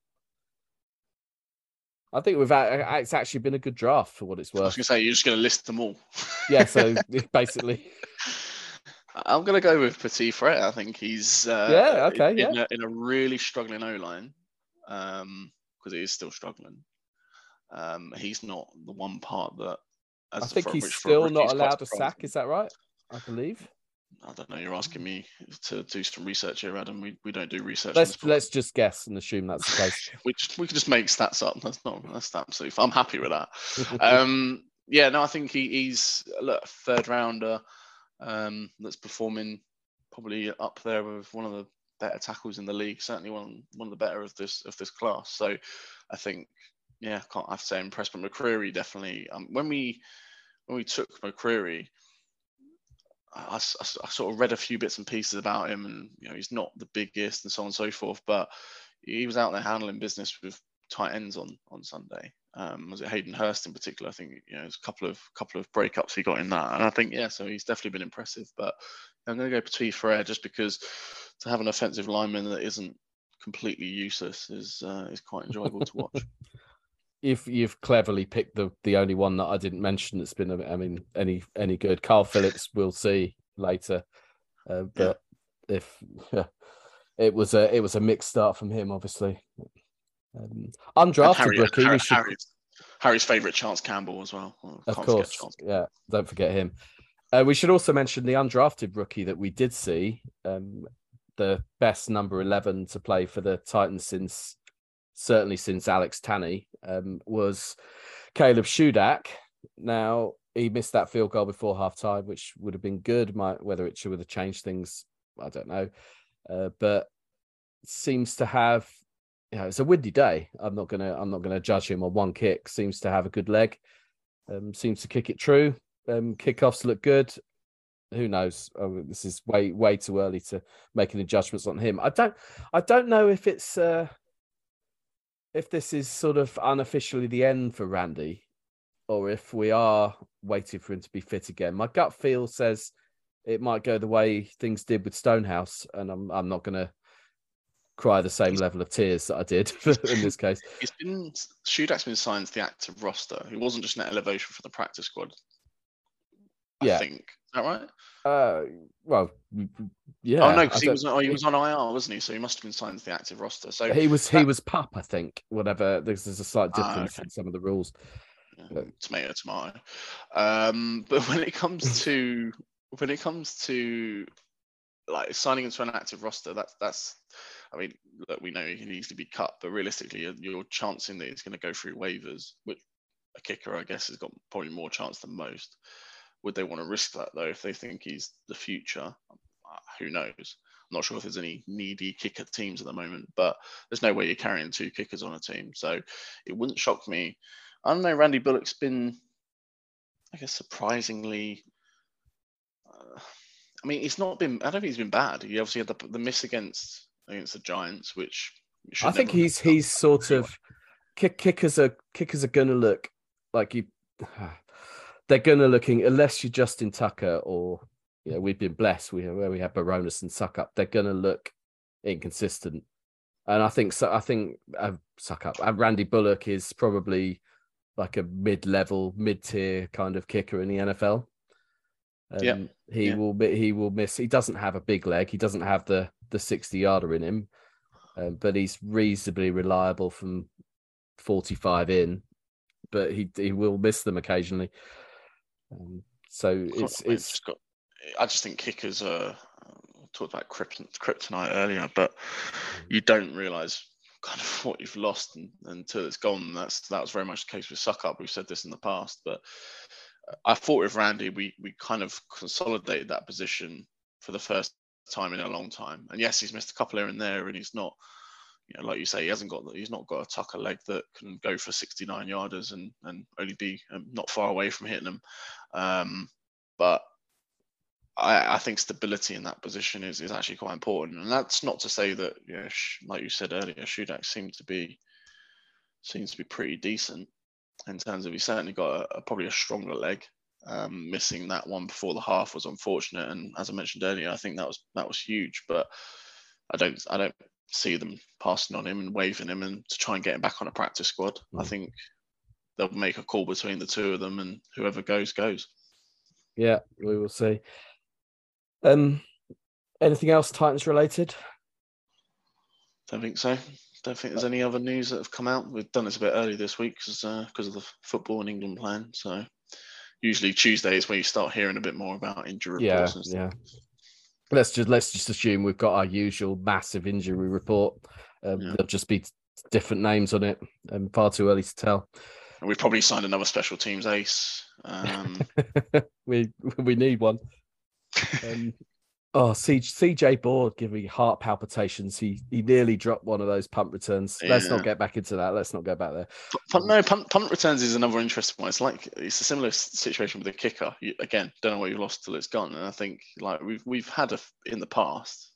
I think we've it's actually been a good draft for what it's worth. I was going to say you're just going to list them all. *laughs* yeah, so *laughs* basically, I'm going to go with Petit Frere. I think he's uh, yeah okay in, yeah in a, in a really struggling O line because um, it is still struggling. Um, he's not the one part that. I think he's still not allowed to sack. Is that right? I believe. I don't know. You're asking me to do some research here, Adam. We, we don't do research. Let's let's just guess and assume that's the case. *laughs* we just, we can just make stats up. That's not that's absolutely. Fine. I'm happy with that. *laughs* um, yeah, no, I think he, he's look third rounder. Um, that's performing probably up there with one of the better tackles in the league. Certainly one one of the better of this of this class. So I think yeah, I can't have to say impressed. But McCreary definitely. Um, when we when we took McCreary I, I, I, sort of read a few bits and pieces about him, and you know he's not the biggest and so on and so forth, but he was out there handling business with tight ends on on Sunday. Um, was it Hayden Hurst in particular? I think you know there's a couple of couple of breakups he got in that, and I think yeah, so he's definitely been impressive. But I'm going to go Petit Frere just because to have an offensive lineman that isn't completely useless is uh, is quite enjoyable to watch. *laughs* if you've cleverly picked the the only one that I didn't mention that's been I mean any any good. Carl Phillips we'll see later, uh, but yeah. if yeah, *laughs* it was a it was a mixed start from him, obviously. Um, undrafted Harry, rookie. Harry, should... Harry's, Harry's favorite Chance Campbell as well. of course, yeah. Don't forget him. Uh, we should also mention the undrafted rookie that we did see, um, the best number eleven to play for the Titans since certainly since Alex Tanney, um, was Caleb Shudak. Now he missed that field goal before half time, which would have been good. Might whether it should have changed things, I don't know. Uh, but seems to have you know, it's a windy day. I'm not gonna I'm not gonna judge him on one kick. Seems to have a good leg. Um, seems to kick it true. Um, kickoffs look good. Who knows? Oh, this is way way too early to make any judgments on him. I don't I don't know if it's uh, if this is sort of unofficially the end for Randy, or if we are waiting for him to be fit again. My gut feel says it might go the way things did with Stonehouse, and I'm I'm not going to cry the same level of tears that I did *laughs* in this case. *laughs* He's been Shudak's been signed to the active roster. He wasn't just an elevation for the practice squad. I yeah. think that right? Uh, well, yeah. Oh no, because he was oh, he was on IR, wasn't he? So he must have been signed to the active roster. So he was he was pup, I think. Whatever. There's, there's a slight ah, difference ah, okay. in some of the rules. Yeah, tomato, tomato. Um, but when it comes to *laughs* when it comes to like signing into an active roster, that's that's. I mean, look, we know he needs to be cut, but realistically, you're, you're chancing that he's going to go through waivers, which a kicker, I guess, has got probably more chance than most. Would they want to risk that though if they think he's the future? Uh, who knows? I'm not sure if there's any needy kicker teams at the moment, but there's no way you're carrying two kickers on a team. So it wouldn't shock me. I don't know. Randy Bullock's been, I guess, surprisingly. Uh, I mean, he's not been. I don't think he's been bad. He obviously had the, the miss against against the Giants, which I think he's he's sort of kick, kickers are kickers are gonna look like you *sighs* they're going to looking unless you're Justin Tucker or you know we've been blessed we where we have Bironas and Succop. They're going to look inconsistent, and I think so. I think uh, Succop and Randy Bullock is probably like a mid-level, mid-tier kind of kicker in the NFL. Um, yeah, he yeah. will he will miss. He doesn't have a big leg. He doesn't have the the sixty yarder in him, um, but he's reasonably reliable from forty five in. But he he will miss them occasionally. Um, so it's it's. Got, I just think kickers are. talked about kryptonite earlier, but mm. you don't realise kind of *laughs* what you've lost until it's gone. That's that was very much the case with Succop. We've said this in the past, but I thought with Randy, we we kind of consolidated that position for the first time in a long time. And yes, he's missed a couple here and there, and he's not you know, like you say, he hasn't got he's not got a tucker leg that can go for 69 yarders and and only be um, not far away from hitting them. Um, but I, I, think stability in that position is, is actually quite important, and that's not to say that you know, like you said earlier, Shudak seemed to be seems to be pretty decent in terms of he certainly got a, a, probably a stronger leg. Um, missing that one before the half was unfortunate, and as I mentioned earlier, I think that was that was huge. But I don't I don't see them passing on him and waving him and to try and get him back on a practice squad. I Mm. think they'll make a call between the two of them, and whoever goes goes. Yeah, we will see. Um, anything else Titans related? Don't think so. Don't think there's any other news that have come out. We've done this a bit early this week because because of the football in England plan. So usually Tuesday is when you start hearing a bit more about injury Yeah, reports and stuff. yeah. Let's just let's just assume we've got our usual massive injury report. Um, Yeah. There'll just be different names on it, and far too early to tell. And we've probably signed another special teams ace. Um, *laughs* we we need one. *laughs* Um, oh, CJ Board giving heart palpitations. He he nearly dropped one of those punt returns. Let's not get back into that. Let's not go back there. Punt, no, punt, punt returns is another interesting one. It's like it's a similar situation with the kicker. You, again, don't know what you've lost till it's gone. And I think like we've we've had a in the past.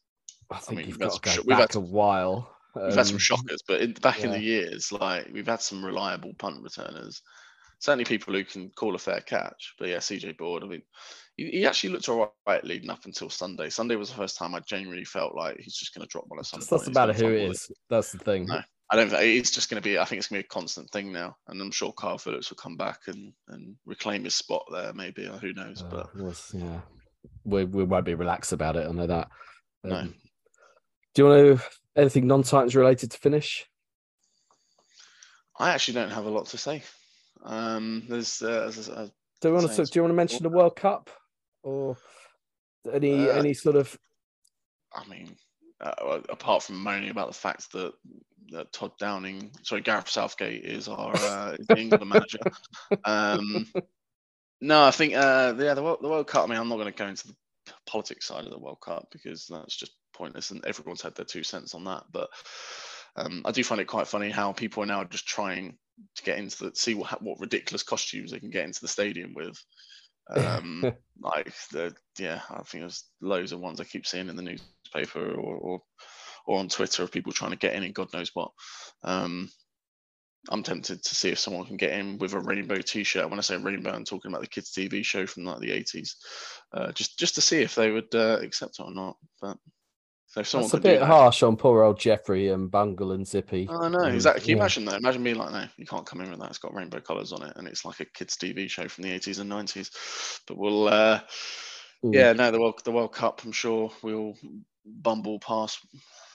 I think mean, you've we've had got to go we've had a while. We've had some Um, shockers, but in, back in the years, like we've had some reliable punt returners. Certainly, people who can call a fair catch. But yeah, CJ Board. I mean, he, he actually looked all right leading up until Sunday. Sunday was the first time I genuinely felt like he's just going to drop one at some doesn't matter who it is. That's the thing. No. I don't think it's just going to be. I think it's going to be a constant thing now, and I'm sure Carl Phillips will come back and and reclaim his spot there. Maybe or who knows? Uh, but we'll s- yeah, we we won't be relaxed about it. I know that. No. Um, Do you want to anything non-Titans related to finish? I actually don't have a lot to say. Um, there's uh, there's, uh, Do you want to do you want to mention the World Cup or any Uh, any sort of I mean, uh, apart from moaning about the fact that, that Todd Downing, sorry, Gareth Southgate is our uh, is England *laughs* manager. Um, no, I think uh, yeah, the World, the World Cup. I mean, I'm not going to go into the politics side of the World Cup because that's just pointless, and everyone's had their two cents on that. But um, I do find it quite funny how people are now just trying to get into the see what what ridiculous costumes they can get into the stadium with. Um, *laughs* like the yeah, I think there's loads of ones I keep seeing in the newspaper or or, or on Twitter of people trying to get in and God knows what. Um, I'm tempted to see if someone can get in with a rainbow T-shirt. When I say rainbow, I'm talking about the kids' TV show from like the 80s, uh, just just to see if they would uh, accept it or not. But so if someone that's a could do bit that, harsh on poor old Geoffrey and Bungle and Zippy. I know exactly. Can you yeah. imagine that? Imagine being like, no, you can't come in with that. It's got rainbow colours on it, and it's like a kids' TV show from the 80s and 90s. But we'll, uh, Mm. yeah, no, the World, the World Cup. I'm sure we'll bumble past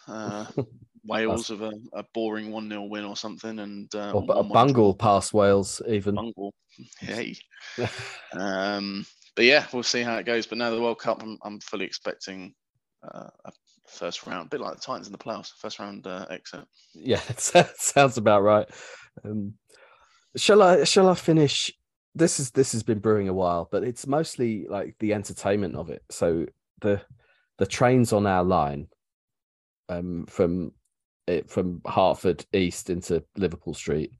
uh, *laughs* Wales of a, a boring one 0 win or something, and uh, or a 1-1 bungle past Wales even. bungle. Hey. *laughs* Um, but yeah, we'll see how it goes. But now the World Cup, I'm, I'm fully expecting uh, a first round, a bit like the Titans in the playoffs, first round uh, exit. Yeah, *laughs* sounds about right. Um, shall I? Shall I finish? This is this has been brewing a while, but it's mostly like the entertainment of it. So the the trains on our line, um, from it from Hertford East into Liverpool Street.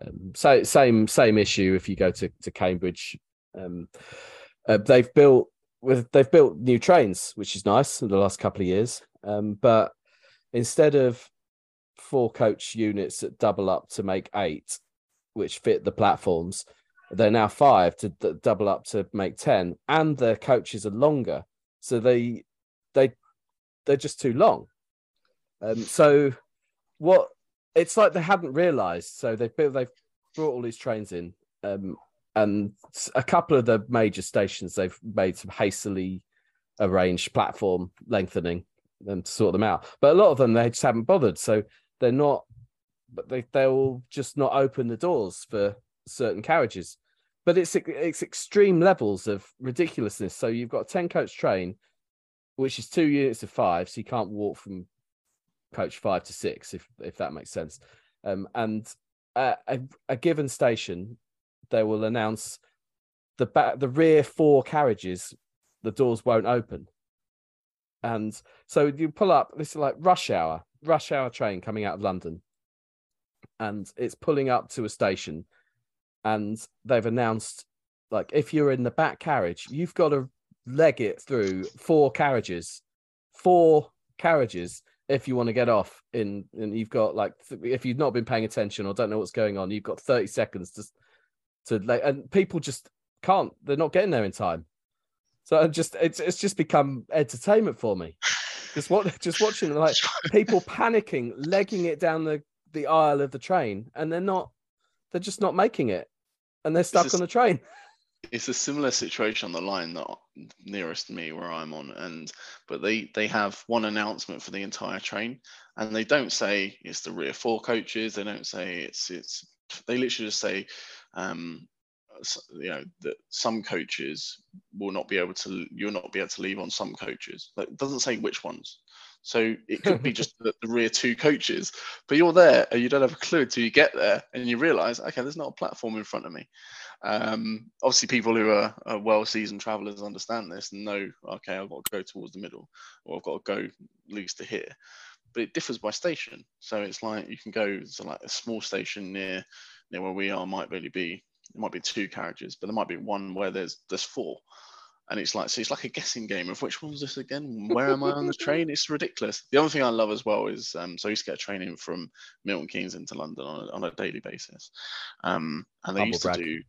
Um, so same same issue if you go to to Cambridge. Um, uh, they've built with they've built new trains, which is nice in the last couple of years. Um, but instead of four coach units that double up to make eight, which fit the platforms. They're now five to d- double up to make ten, and their coaches are longer, so they they they're just too long. Um, so what it's like they hadn't realised. So they've built they've brought all these trains in, um, and a couple of the major stations they've made some hastily arranged platform lengthening and to sort them out. But a lot of them they just haven't bothered. So they're not but they they'll just not open the doors for certain carriages. But it's it's extreme levels of ridiculousness. So you've got a 10 coach train, which is two units of five, so you can't walk from coach five to six, if if that makes sense. Um, and a, a given station, they will announce the back the rear four carriages, the doors won't open. And so you pull up, this is like rush hour, rush hour train coming out of London. And it's pulling up to a station. And they've announced, like, if you're in the back carriage, you've got to leg it through four carriages, four carriages if you want to get off in and you've got like if you've not been paying attention or don't know what's going on you've got 30 seconds to to like and people just can't they're not getting there in time so I just it's it's just become entertainment for me just what *laughs* just watching like people panicking, legging it down the the aisle of the train, and they're not. They're just not making it, and they're stuck is- on the train. *laughs* it's a similar situation on the line that nearest me where I'm on, and but they they have one announcement for the entire train, and they don't say it's the rear four coaches. They don't say it's it's. They literally just say, um, you know, that some coaches will not be able to. You'll not be able to leave on some coaches. Like, it doesn't say which ones. So it could be just *laughs* the, the rear two coaches, but you're there and you don't have a clue until you get there and you realise, okay, there's not a platform in front of me. Um, obviously, people who are, are well-seasoned travellers understand this and know, okay, I've got to go towards the middle, or I've got to go least to here. But it differs by station. So it's like you can go to like a small station near near where we are might really be it might be two carriages, but there might be one where there's there's four. And it's like so it's like a guessing game of which one's this again? Where am I on the *laughs* train? It's ridiculous. The other thing I love as well is um, so I used to get a train in from Milton Keynes into London on a, on a daily basis, um, and they Humble used brag. to do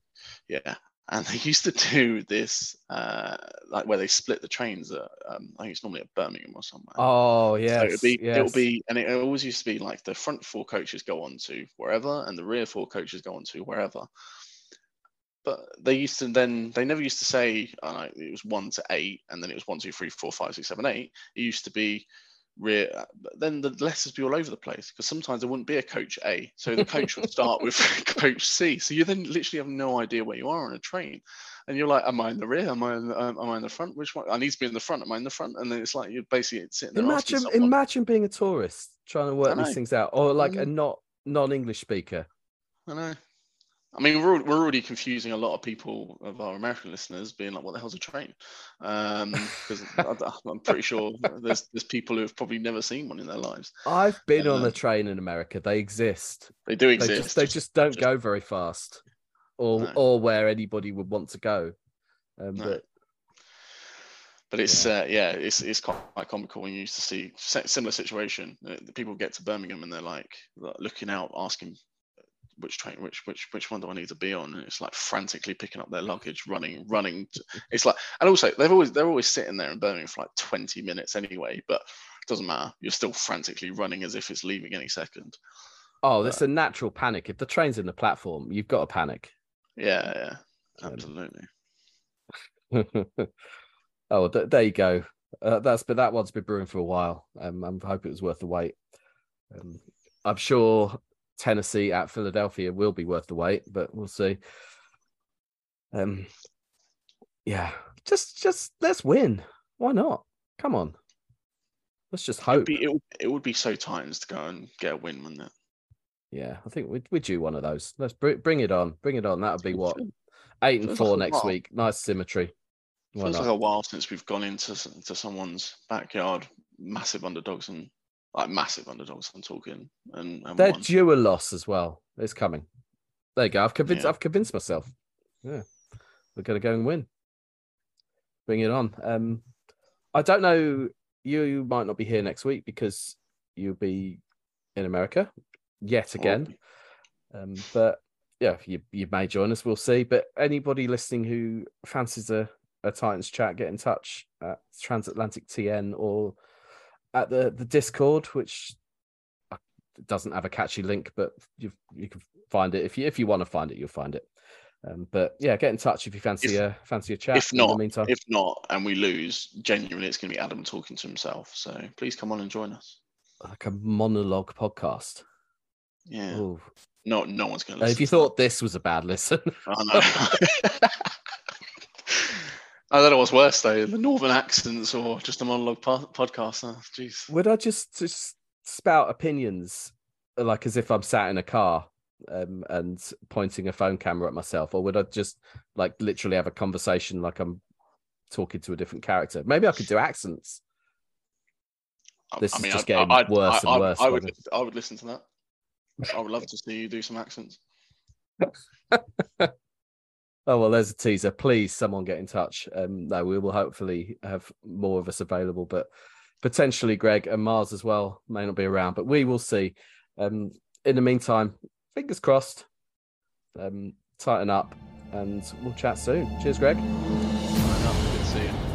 yeah, and they *laughs* used to do this uh, like where they split the trains at um, I think it's normally at Birmingham or somewhere. Oh So it'll be yes. it'll be and it always used to be like the front four coaches go on to wherever and the rear four coaches go on to wherever. But they used to then they never used to say like, it was one to eight and then it was one, two, three, four, five, six, seven, eight. It used to be rear but then the letters be all over the place because sometimes there wouldn't be a coach A. So the coach would start with *laughs* coach C. So you then literally have no idea where you are on a train. And you're like, am I in the rear? Am I in the, um, am I in the front? Which one? I need to be in the front. Am I in the front? And then it's like you're basically sitting there Imagine, imagine being a tourist trying to work these things out, or like a Mhm. not non-English speaker. I know. I mean, we're, we're already confusing a lot of people of our American listeners, being like, "What the hell's a train?" *laughs* Because I'm pretty sure there's there's people who have probably never seen one in their lives. I've been on a Um, train in America. They exist. They do They exist. just they just don't just- go very fast, or No. or where anybody would want to go. Um, No. But But it's yeah, uh, yeah it's it's quite, comical when you used to see similar situation. Uh, people get to Birmingham and they're like, looking out, asking which train, which which which one do I need to be on? And it's like frantically picking up their luggage, running, running. It's like, and also they've always they're always sitting there in Birmingham for like twenty minutes anyway. But it doesn't matter. You're still frantically running as if it's leaving any second. oh, that's a natural panic. If the train's in the platform, you've got to panic. Yeah, yeah, absolutely. *laughs* oh, th- there you go. Uh, that's but that one's been brewing for a while. Um, I hope it was worth the wait. Um, I'm sure Tennessee at Philadelphia will be worth the wait, but we'll see. Um, yeah, just just let's win. Why not? Come on, let's just It'd hope. be, it, would- it would be so times to go and get a win, wouldn't it? Yeah, I think we we do one of those. Let's br- bring it on. Bring it on. That would be what eight and feels four like next week. Nice symmetry. Why Feels not? like a while since we've gone into s- to someone's backyard, massive underdogs and like massive underdogs. I'm talking and, and They're won. due a loss as well. It's coming. There you go. I've convinced. Yeah. I've convinced myself. Yeah, we're gonna go and win. Bring it on. Um, I don't know. You might not be here next week because you'll be in America yet again. Um, but yeah, you you may join us. We'll see. But anybody listening who fancies a a Titans chat, get in touch at Transatlantic TN or at the the Discord, which doesn't have a catchy link, but you you can find it if you if you want to find it, you'll find it. Um, but yeah, get in touch if you fancy If- a fancy a chat. if in the not, meantime, If not, and we lose, genuinely, it's going to be Adam talking to himself. So please come on and join us. like a monologue podcast. Yeah, Ooh. no, no one's going to if you that. thought this was a bad listen, I know. *laughs* *laughs* I don't know what's worse though, the northern accents or just a monologue po- podcast. Oh, Jeez. would I just just spout opinions like as if I'm sat in a car um, and pointing a phone camera at myself, or would I just like literally have a conversation like I'm talking to a different character? Maybe I could do accents. This I is mean, just I'd- getting I'd- worse and I- I- worse, I would, I would listen to that. I would love to see you do some accents. *laughs* Oh well, there's a teaser. Please, someone get in touch. Um, no, we will hopefully have more of us available, but potentially Greg and Mars as well may not be around, but we will see. Um, in the meantime, fingers crossed. Um, tighten up, and we'll chat soon. Cheers, Greg. Fair enough. Good.